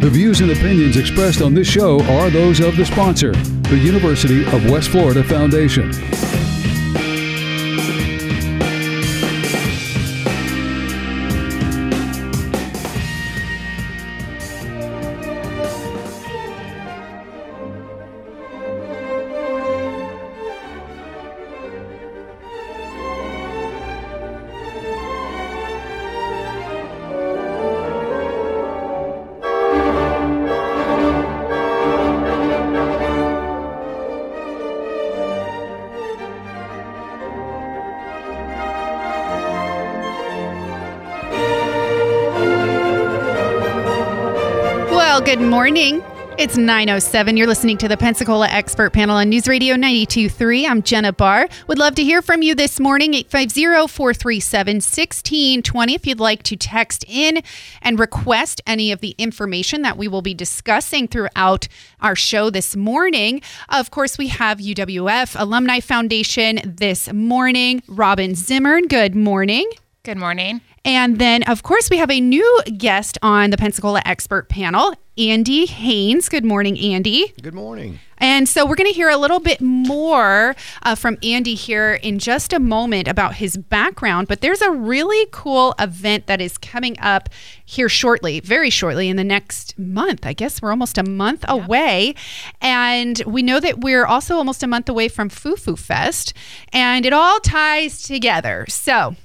The views and opinions expressed on this show are those of the sponsor, the University of West Florida Foundation. Well, good morning. It's 907. You're listening to the Pensacola Expert Panel on News Radio 923. I'm Jenna Barr. Would love to hear from you this morning, 850-437-1620 if you'd like to text in and request any of the information that we will be discussing throughout our show this morning. Of course, we have UWF Alumni Foundation this morning. Robin Zimmern, good morning. Good morning. And then, of course, we have a new guest on the Pensacola Expert Panel, Andy Haynes. Good morning, Andy. Good morning. And so, we're going to hear a little bit more uh, from Andy here in just a moment about his background. But there's a really cool event that is coming up here shortly, very shortly in the next month. I guess we're almost a month away. And we know that we're also almost a month away from Foo Foo Fest. And it all ties together. So,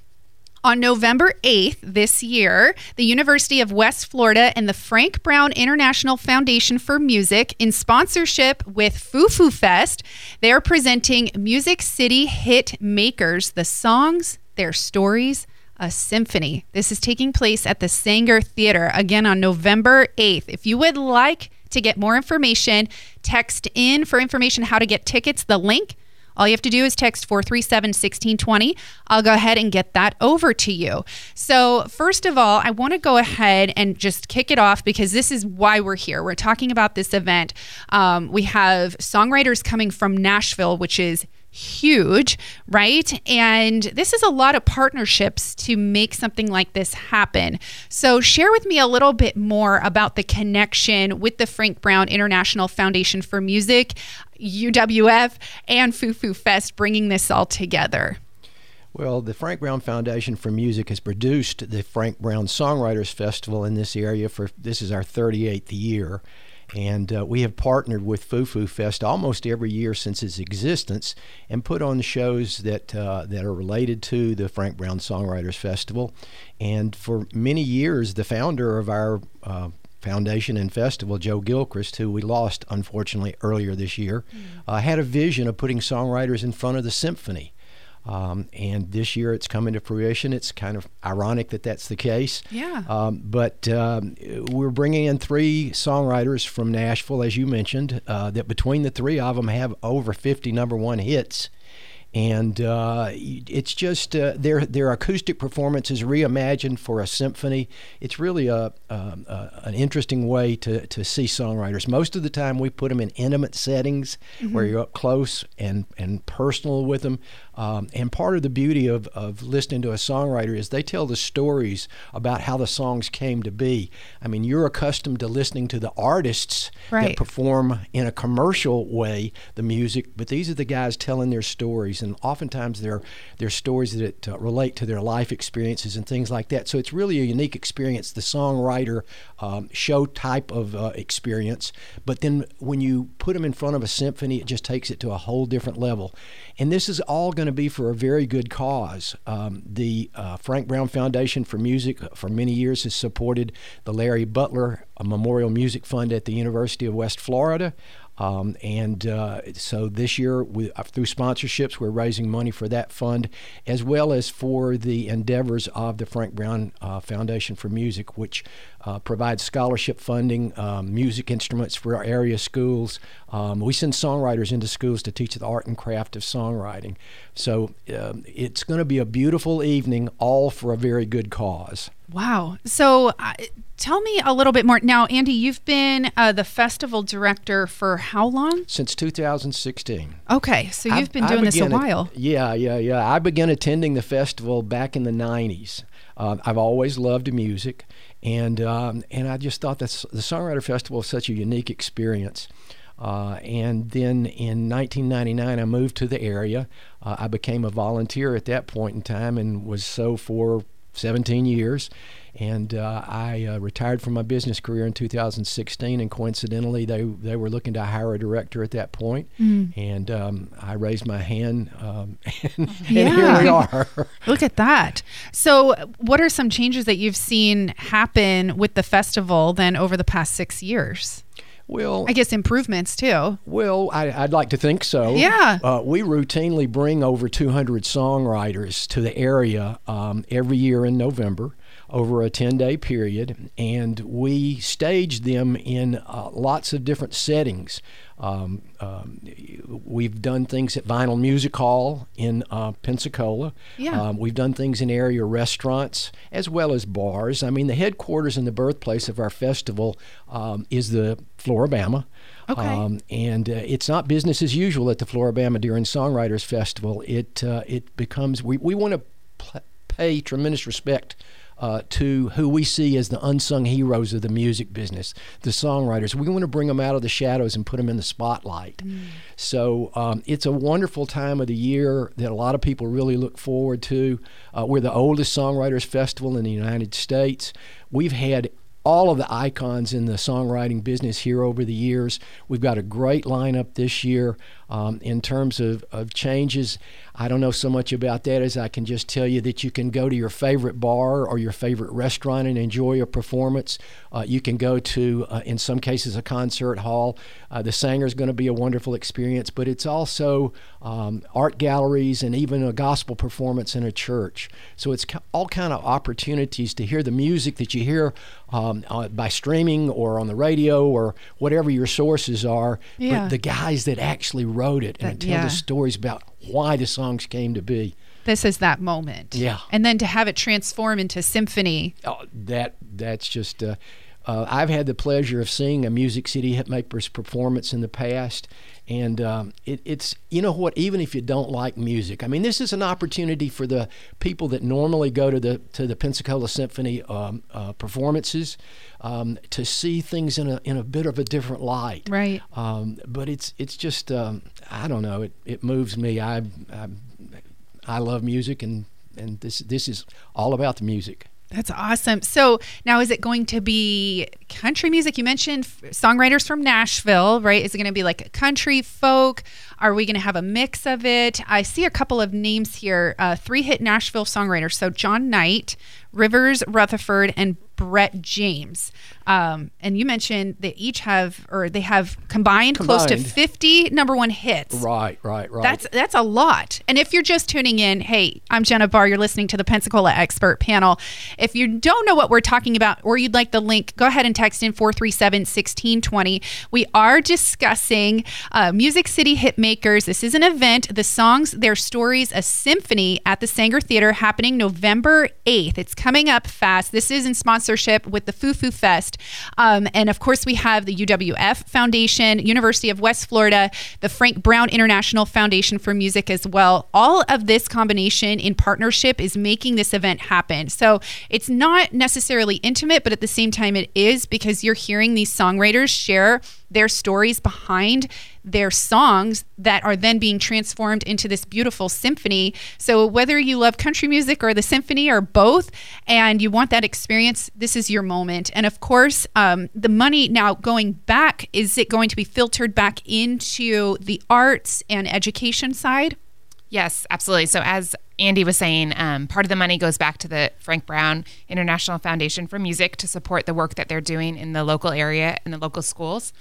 on November 8th this year, the University of West Florida and the Frank Brown International Foundation for Music, in sponsorship with Foo Fest, they are presenting Music City Hit Makers, the songs, their stories, a symphony. This is taking place at the Saenger Theater again on November 8th. If you would like to get more information, text in for information how to get tickets. The link all you have to do is text 437 1620. I'll go ahead and get that over to you. So, first of all, I want to go ahead and just kick it off because this is why we're here. We're talking about this event. Um, we have songwriters coming from Nashville, which is huge, right? And this is a lot of partnerships to make something like this happen. So, share with me a little bit more about the connection with the Frank Brown International Foundation for Music, UWF, and Foo Fest bringing this all together. Well, the Frank Brown Foundation for Music has produced the Frank Brown Songwriters Festival in this area for this is our 38th year. And uh, we have partnered with Foo Foo Fest almost every year since its existence and put on shows that, uh, that are related to the Frank Brown Songwriters Festival. And for many years, the founder of our uh, foundation and festival, Joe Gilchrist, who we lost unfortunately earlier this year, mm. had a vision of putting songwriters in front of the symphony. Um, and this year it's coming to fruition. It's kind of ironic that that's the case. Yeah. Um, but um, we're bringing in three songwriters from Nashville, as you mentioned, uh, that between the three of them have over 50 number one hits. And uh, it's just uh, their their acoustic performance is reimagined for a symphony. It's really a, um, an interesting way to, to see songwriters. Most of the time, we put them in intimate settings mm-hmm. where you're up close and, and personal with them. Um, and part of the beauty of, of listening to a songwriter is they tell the stories about how the songs came to be. I mean, you're accustomed to listening to the artists right. that perform in a commercial way the music, but these are the guys telling their stories, and oftentimes they're, they're stories that uh, relate to their life experiences and things like that. So it's really a unique experience, the songwriter um, show type of uh, experience. But then when you put them in front of a symphony, it just takes it to a whole different level. And this is all going to be for a very good cause. Um, the uh, Frank Brown Foundation for Music for many years has supported the Larry Butler Memorial Music Fund at the University of West Florida. Um, and uh, so this year, we, uh, through sponsorships, we're raising money for that fund, as well as for the endeavors of the Frank Brown uh, Foundation for Music, which uh, provides scholarship funding, um, music instruments for our area schools. Um, we send songwriters into schools to teach the art and craft of songwriting. So um, it's going to be a beautiful evening, all for a very good cause. Wow. So uh, tell me a little bit more. Now, Andy, you've been uh, the festival director for how long? Since 2016. Okay. So you've been doing this a while. yeah, yeah, yeah. I began attending the festival back in the 90s. Uh, I've always loved music. and um, and I just thought that the Songwriter Festival was such a unique experience. Uh, and then in 1999, I moved to the area. Uh, I became a volunteer at that point in time and was so for 17 years. And uh, I uh, retired from my business career in 2016. And coincidentally, they, they were looking to hire a director at that point. Mm. And um, I raised my hand, um, and, yeah. and here we are. Look at that. So, what are some changes that you've seen happen with the festival then over the past six years? Well, I guess improvements too. Well, I, would like to think so. Yeah. Uh, we routinely bring over 200 songwriters to the area um, every year in November over a 10 day period, and we stage them in uh, lots of different settings. Um, um, we've done things at Vinyl Music Hall in uh, Pensacola. Yeah. Um, we've done things in area restaurants as well as bars. I mean, the headquarters and the birthplace of our festival um, is the Flora-Bama. Okay. Um, and uh, it's not business as usual at the Flora-Bama during Songwriters Festival. It uh, it becomes we, we want to pl- pay tremendous respect uh, to who we see as the unsung heroes of the music business, the songwriters. We want to bring them out of the shadows and put them in the spotlight. Mm. So um, it's a wonderful time of the year that a lot of people really look forward to. Uh, we're the oldest songwriters festival in the United States. We've had all of the icons in the songwriting business here over the years. We've got a great lineup this year um, in terms of, of changes. I don't know so much about that as I can just tell you that you can go to your favorite bar or your favorite restaurant and enjoy a performance. Uh, you can go to, uh, in some cases, a concert hall. Uh, the Saenger is going to be a wonderful experience, but it's also um, art galleries and even a gospel performance in a church. So it's all kind of opportunities to hear the music that you hear um, uh, by streaming or on the radio or whatever your sources are. Yeah. But the guys that actually wrote it and that, tell yeah. the stories about why the songs came to be. This is that moment. Yeah. And then to have it transform into symphony. Oh, that that's just. Uh, uh, I've had the pleasure of seeing a Music City Hitmakers performance in the past, and um, it, it's you know what even if you don't like music, I mean this is an opportunity for the people that normally go to the to the Pensacola Symphony um, uh, performances um, to see things in a in a bit of a different light. Right. Um, but it's it's just um, I don't know it, it moves me. I, I I love music and and this this is all about the music. That's awesome. So now, is it going to be country music? You mentioned songwriters from Nashville, right? Is it going to be like country folk? Are we going to have a mix of it? I see a couple of names here. Uh, three hit Nashville songwriters. So Jon Nite, Rivers Rutherford, and Brett James. Um, and you mentioned they each have, or they have combined, combined, close to 50 number one hits. Right, right, right. That's that's a lot. And if you're just tuning in, hey, I'm Jenna Barr. You're listening to the Pensacola Expert Panel. If you don't know what we're talking about, or you'd like the link, go ahead and text in 437 1620. We are discussing uh, Music City Hitmakers. This is an event. The songs, their stories, a symphony at the Saenger Theater happening November 8th. It's coming up fast. This is in sponsorship with the Foo Foo Fest. Um, and of course, we have the UWF Foundation, University of West Florida, the Frank Brown International Foundation for Music as well. All of this combination in partnership is making this event happen. So it's not necessarily intimate, but at the same time, it is because you're hearing these songwriters share their stories behind their songs that are then being transformed into this beautiful symphony. So, whether you love country music or the symphony or both, and you want that experience, this is your moment. And of course, um, the money now going back, is it going to be filtered back into the arts and education side? Yes, absolutely. So, as Andy was saying, um, part of the money goes back to the Frank Brown International Foundation for Music to support the work that they're doing in the local area and the local schools.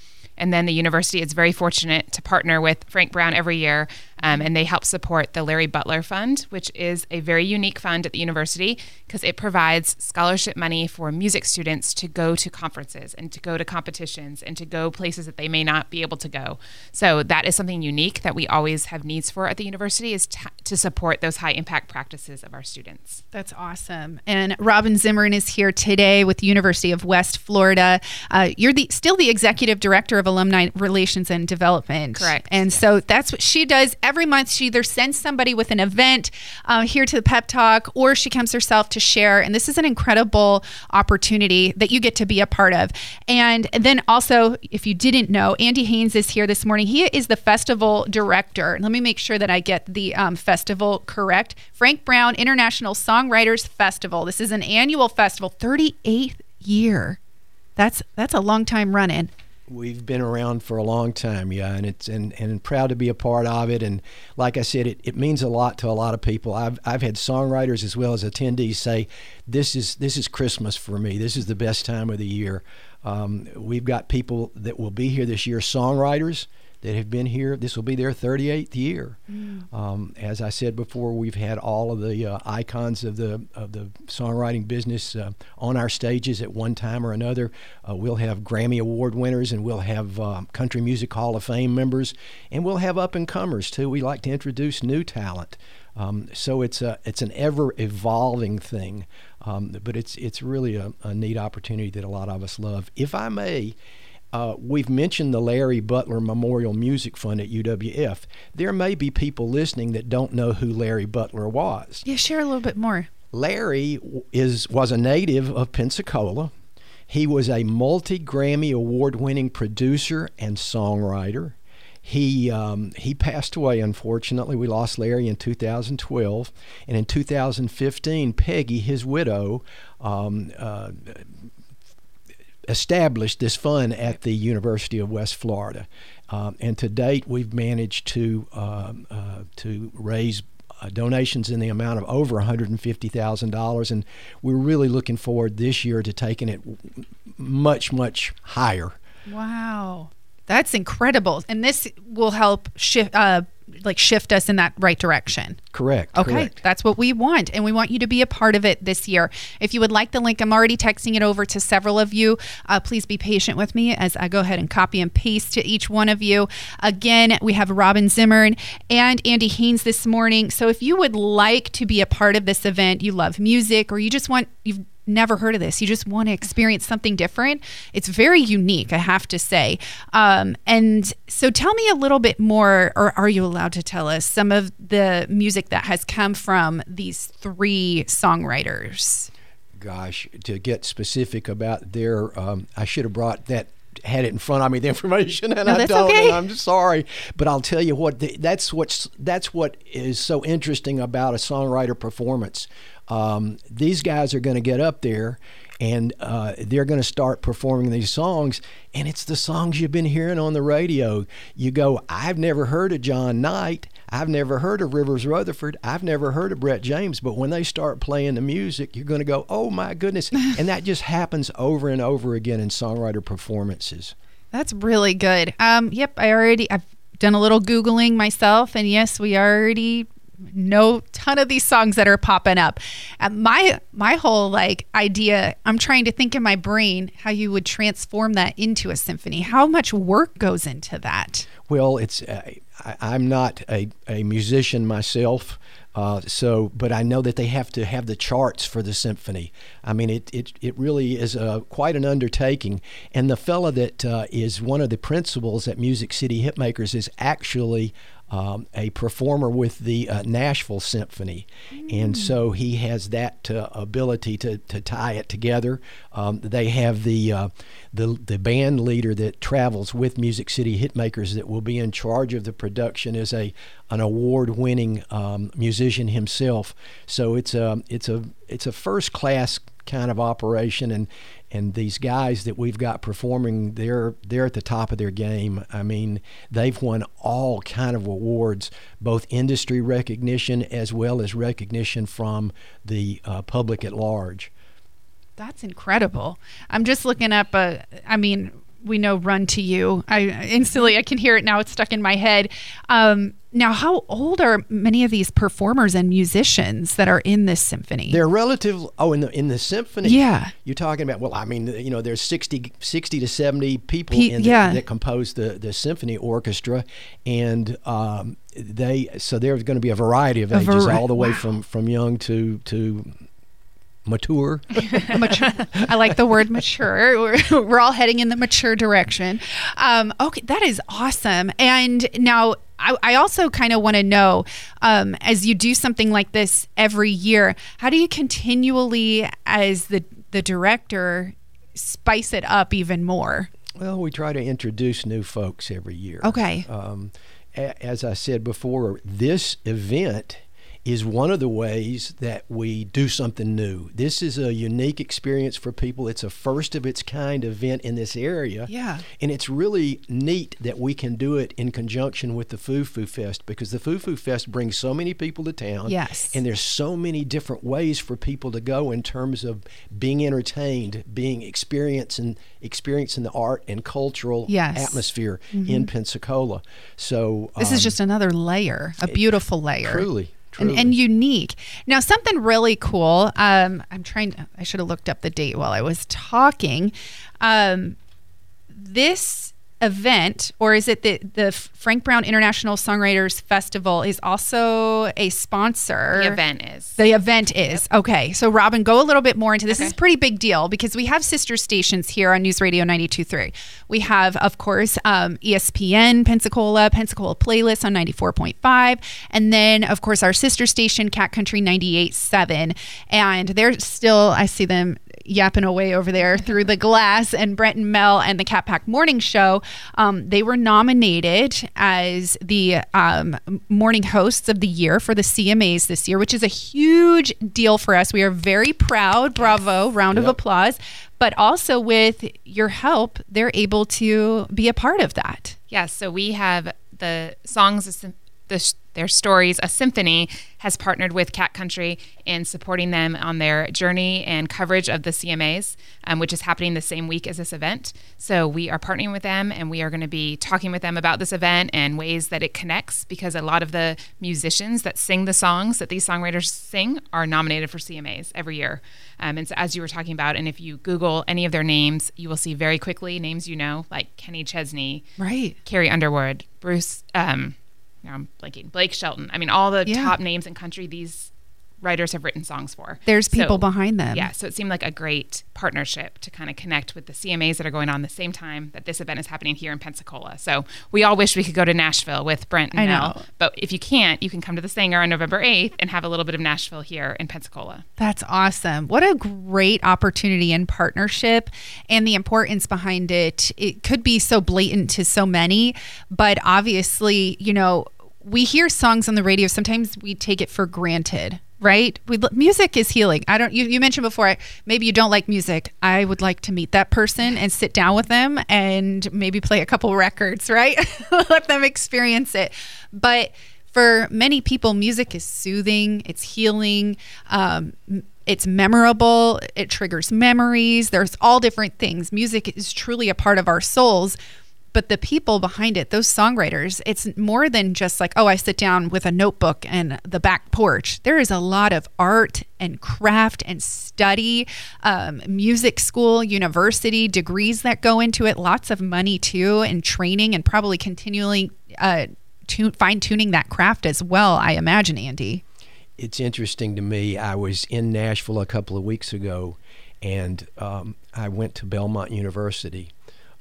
And then the university is very fortunate to partner with Frank Brown every year um, and they help support the Larry Butler Fund, which is a very unique fund at the university because it provides scholarship money for music students to go to conferences and to go to competitions and to go places that they may not be able to go. So that is something unique that we always have needs for at the university is t- to support those high impact practices of our students. That's awesome. And Robin Zimmerman is here today with the University of West Florida. Uh, you're the still the executive director of alumni relations and development. Correct. And so that's what she does every month she either sends somebody with an event uh, here to the Pep Talk, or she comes herself to share. And this is an incredible opportunity that you get to be a part of. And then also, if you didn't know, Andy Haynes is here this morning. He is the festival director. Let me make sure that I get the um, festival correct. Frank Brown International Songwriters Festival. This is an annual festival, 38th year. That's that's a long time running. We've been around for a long time, yeah, and it's and, and proud to be a part of it. And like I said, it, it means a lot to a lot of people. I've I've had songwriters as well as attendees say, "This is this is Christmas for me. This is the best time of the year." Um, we've got people that will be here this year, songwriters that have been here. This will be their 38th year. Mm. Um, as I said before, we've had all of the uh, icons of the of the songwriting business uh, on our stages at one time or another. Uh, we'll have Grammy Award winners, and we'll have um, Country Music Hall of Fame members, and we'll have up and comers too. We like to introduce new talent. Um, so it's a it's an ever evolving thing, um, but it's it's really a, a neat opportunity that a lot of us love. If I may uh, we've mentioned the Larry Butler Memorial Music Fund at UWF. There may be people listening that don't know who Larry Butler was. Yeah, share a little bit more. Larry is was a native of Pensacola. He was a multi Grammy award winning producer and songwriter. He um, he passed away. Unfortunately, we lost Larry in 2012, and in 2015, Peggy, his widow, um, uh, established this fund at the University of West Florida. Um, and to date, we've managed to um, uh, to raise uh, donations in the amount of over $150,000, and we're really looking forward this year to taking it much, much higher. Wow, that's incredible! And this will help shift. Uh, like shift us in that right direction. Correct. Okay, correct. that's what we want, and we want you to be a part of it this year. If you would like the link, I'm already texting it over to several of you. Uh, please be patient with me as I go ahead and copy and paste to each one of you. Again, we have Robin Zimmern and Andy Haynes this morning. So if you would like to be a part of this event, you love music, or you just want you've never heard of this. You just want to experience something different. It's very unique, I have to say. Um, and so tell me a little bit more, or are you allowed to tell us some of the music that has come from these three songwriters? Gosh, to get specific about their, um, I should have brought that had it in front of me the information and no, I don't okay. and I'm sorry but I'll tell you what the, that's what's that's what is so interesting about a songwriter performance um, these guys are going to get up there and uh, they're going to start performing these songs and it's the songs you've been hearing on the radio. You go i've never heard of Jon Nite. I've never heard of rivers rutherford. I've never heard of brett james. But when they start playing the music you're going to go oh my goodness. And that just happens over and over again in songwriter performances. That's really good. Um, yep i already i've done a little googling myself and yes we already no ton of these songs that are popping up. Uh, my my whole like idea, I'm trying to think in my brain how you would transform that into a symphony. How much work goes into that? Well, it's uh, I, am not a, a musician myself. Uh, so, but I know that they have to have the charts for the symphony. I mean, it it, it really is a, quite an undertaking. And the fella that uh, is one of the principals at Music City Hitmakers is actually um, a performer with the uh, Nashville Symphony. Mm. And so he has that uh, ability to, to tie it together. Um, they have the, uh, the, the band leader that travels with Music City Hitmakers that will be in charge of the production is a an award winning um, musician himself. So it's a, it's a, it's a first class kind of operation and and these guys that we've got performing they're they're at the top of their game. I mean they've won all kind of awards both industry recognition as well as recognition from the uh, public at large. That's incredible. I'm just looking up uh, i mean we know run to you. I instantly i can hear it now it's stuck in my head. Um, now how old are many of these performers and musicians that are in this symphony? They're relative oh in the in the symphony? Yeah. You're talking about well i mean you know there's 60 60 to 70 people Pe- the, yeah. that compose the the symphony orchestra and um, they so there's going to be a variety of ages vari- all the way wow. from from young to to mature. mature. I like the word mature. We're, we're all heading in the mature direction. Um, okay, that is awesome. And now I, I also kind of want to know, um, as you do something like this every year, how do you continually, as the the director, spice it up even more? Well, we try to introduce new folks every year. Okay. Um, a- as I said before, this event is one of the ways that we do something new. This is a unique experience for people. It's a first of its kind event in this area. Yeah. And it's really neat that we can do it in conjunction with the Foo Foo Fest because the Foo Foo Fest brings so many people to town. Yes. And there's so many different ways for people to go in terms of being entertained, being experiencing experiencing the art and cultural Yes. Mm-hmm. atmosphere in Pensacola. So This um, is just another layer, a beautiful layer. truly, And, and unique. Now, something really cool. Um, I'm trying. To, I should have looked up the date while I was talking. Um, this event, or is it the the Frank Brown International Songwriters Festival, is also a sponsor. The event is. The event is okay. So, Robin, go a little bit more into this. This is a pretty big deal because we have sister stations here on News Radio 92.3. We have, of course, um, ESPN Pensacola, Pensacola Playlist on 94.5, and then, of course, our sister station, Cat Country 98.7. And they're still, I see them yapping away over there through the glass and Brent and Mel and the Cat Pack Morning Show. Um, they were nominated as the um, morning hosts of the year for the CMAs this year, which is a huge deal for us. We are very proud. Bravo. Round of applause. But also with your help, they're able to be a part of that. Yes, so we have the songs, the, their stories, a symphony has partnered with Cat Country in supporting them on their journey and coverage of the CMAs, um, which is happening the same week as this event. So we are partnering with them, and we are going to be talking with them about this event and ways that it connects, because a lot of the musicians that sing the songs that these songwriters sing are nominated for CMAs every year. Um, and so, as you were talking about, and if you Google any of their names, you will see very quickly names you know, like Kenny Chesney, Right. Carrie Underwood, Bruce, um, now I'm blanking, Blake Shelton. I mean, all the Yeah. top names in country these writers have written songs for. There's people So, behind them. Yeah, so it seemed like a great partnership to kind of connect with the CMAs that are going on the same time that this event is happening here in Pensacola. So we all wish we could go to Nashville with Brent and I Mel, know. but if you can't, you can come to the Saenger on November 8th and have a little bit of Nashville here in Pensacola. That's awesome. What a great opportunity and partnership and the importance behind it. It could be so blatant to so many, but obviously, you know, we hear songs on the radio. Sometimes we take it for granted, right? We, music is healing. I don't, you, you mentioned before, maybe you don't like music. I would like to meet that person and sit down with them and maybe play a couple records, right? Let them experience it. But for many people, music is soothing, it's healing, um, it's memorable, it triggers memories. There's all different things. Music is truly a part of our souls. But the people behind it, those songwriters, it's more than just like, oh, I sit down with a notebook and the back porch. There is a lot of art and craft and study, um, music school, university degrees that go into it, lots of money too, and training, and probably continually uh, fine tuning that craft as well, I imagine, Andy. it's interesting to me. I was in Nashville a couple of weeks ago, and um, I went to Belmont University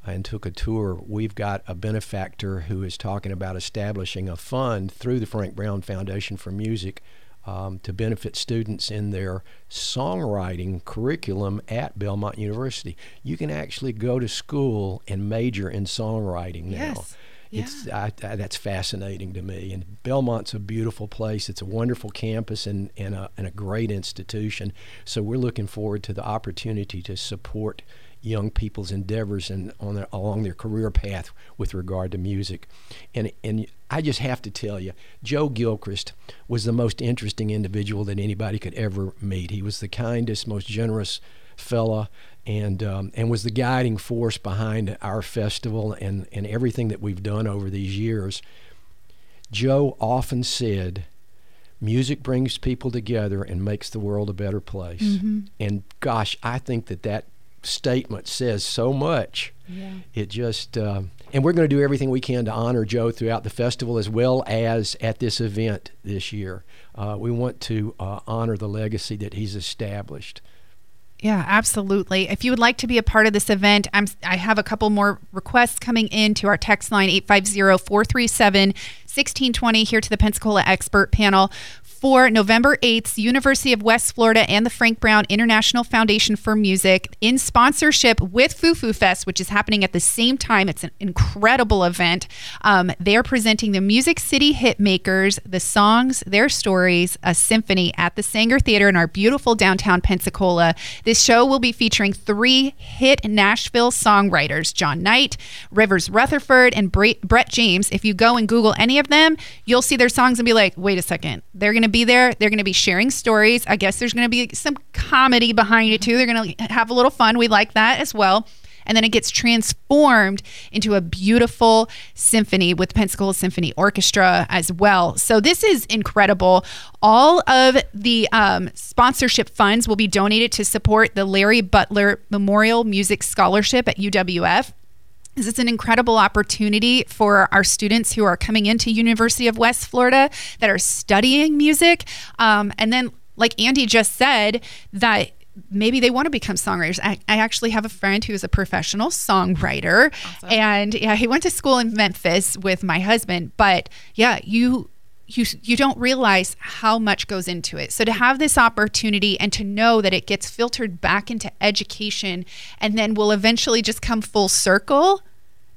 and took a tour. We've got a benefactor who is talking about establishing a fund through the Frank Brown Foundation for Music um, to benefit students in their songwriting curriculum at Belmont University. You can actually go to school and major in songwriting now. Yes. It's I, I, that's fascinating to me. And Belmont's a beautiful place. It's a wonderful campus and, and, a, and a great institution. So we're looking forward to the opportunity to support young people's endeavors and on their, along their career path with regard to music. And and I just have to tell you, Joe Gilchrist was the most interesting individual that anybody could ever meet. He was the kindest, most generous fella and um, and was the guiding force behind our festival and, and everything that we've done over these years. Joe often said, music brings people together and makes the world a better place. And gosh, I think that that statement says so much. It just, uh, and we're going to do everything we can to honor Joe throughout the festival as well as at this event this year. Uh, we want to uh, honor the legacy that he's established. Yeah, absolutely. If you would like to be a part of this event, I'm I have a couple more requests coming in to our text line 850-437-1620 here to the Pensacola expert panel for November 8th, University of West Florida and the Frank Brown International Foundation for Music in sponsorship with Foo Fest, which is happening at the same time. It's an incredible event. Um, they're presenting the Music City Hitmakers, the songs, their stories, a symphony at the Saenger Theater in our beautiful downtown Pensacola. This show will be featuring three hit Nashville songwriters Jon Nite, Rivers Rutherford, and Brett James. If you go and Google any of them, you'll see their songs and be like, wait a second, they're going to be there. They're going to be sharing stories. I guess there's going to be some comedy behind it too. They're going to have a little fun. We like that as well. And then it gets transformed into a beautiful symphony with Pensacola Symphony Orchestra as well. So this is incredible. All of the um, sponsorship funds will be donated to support the Larry Butler Memorial Music Scholarship at UWF is it's an incredible opportunity for our students who are coming into University of West Florida that are studying music. Um, and then, like Andy just said, that maybe they want to become songwriters. I, I, actually have a friend who is a professional songwriter, awesome. and yeah, he went to school in Memphis with my husband. But yeah, you you you don't realize how much goes into it. So to have this opportunity and to know that it gets filtered back into education and then will eventually just come full circle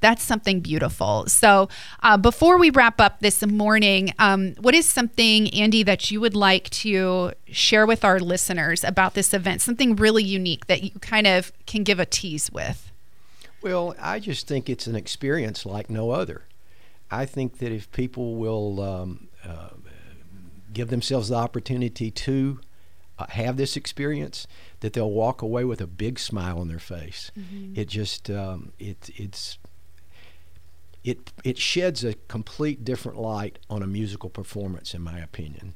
that's something beautiful. So, uh, before we wrap up this morning, um, what is something, Andy, that you would like to share with our listeners about this event? Something really unique that you kind of can give a tease with? Well, I just think it's an experience like no other. I think that if people will um, uh, give themselves the opportunity to uh, have this experience, that they'll walk away with a big smile on their face. Mm-hmm. It just um, it it's it it sheds a complete different light on a musical performance, in my opinion.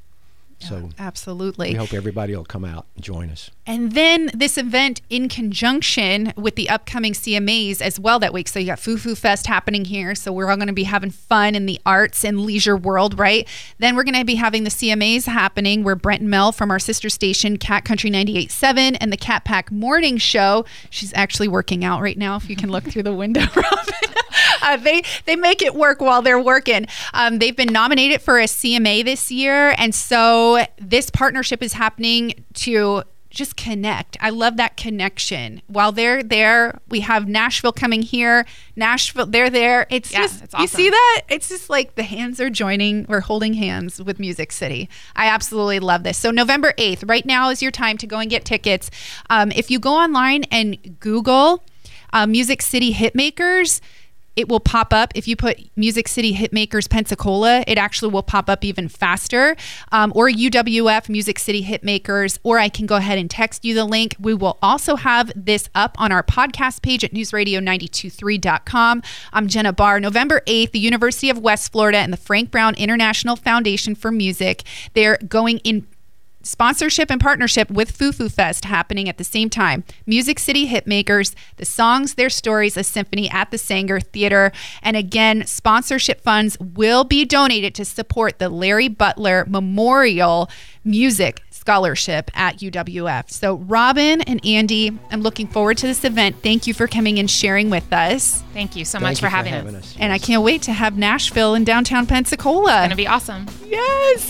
So absolutely, we hope everybody will come out and join us. And then this event in conjunction with the upcoming CMAs as well that week. So you got Foo Foo Fest happening here. So we're all going to be having fun in the arts and leisure world, right? Then we're going to be having the CMAs happening where Brent Mel from our sister station, Cat Country 98.7 and the Cat Pack Morning Show. She's actually working out right now. If you can look through the window, Robin. Uh, they they make it work while they're working. Um, they've been nominated for a CMA this year, and so this partnership is happening to just connect. I love that connection. While they're there, we have Nashville coming here. Nashville, they're there. It's yeah, just it's awesome. you see that? It's just like the hands are joining. We're holding hands with Music City. I absolutely love this. So November eighth, right now is your time to go and get tickets. Um, if you go online and Google uh, Music City Hitmakers it will pop up if you put Music City Hitmakers Pensacola. It actually will pop up even faster, um, or UWF Music City Hitmakers, or I can go ahead and text you the link. We will also have this up on our podcast page at newsradio923.com. I'm Jenna Barr. November 8th, the University of West Florida and the Frank Brown International Foundation for Music. They're going in sponsorship and partnership with Foo Foo Fest happening at the same time. Music City Hitmakers, the songs, their stories, a symphony at the Saenger Theater. And again, sponsorship funds will be donated to support the Larry Butler Memorial Music Scholarship at UWF. So, Robin and Andy, I'm looking forward to this event. Thank you for coming and sharing with us. Thank you so Thank much you for, having, having us. us. And I can't wait to have Nashville in downtown Pensacola. It's going to be awesome. Yes.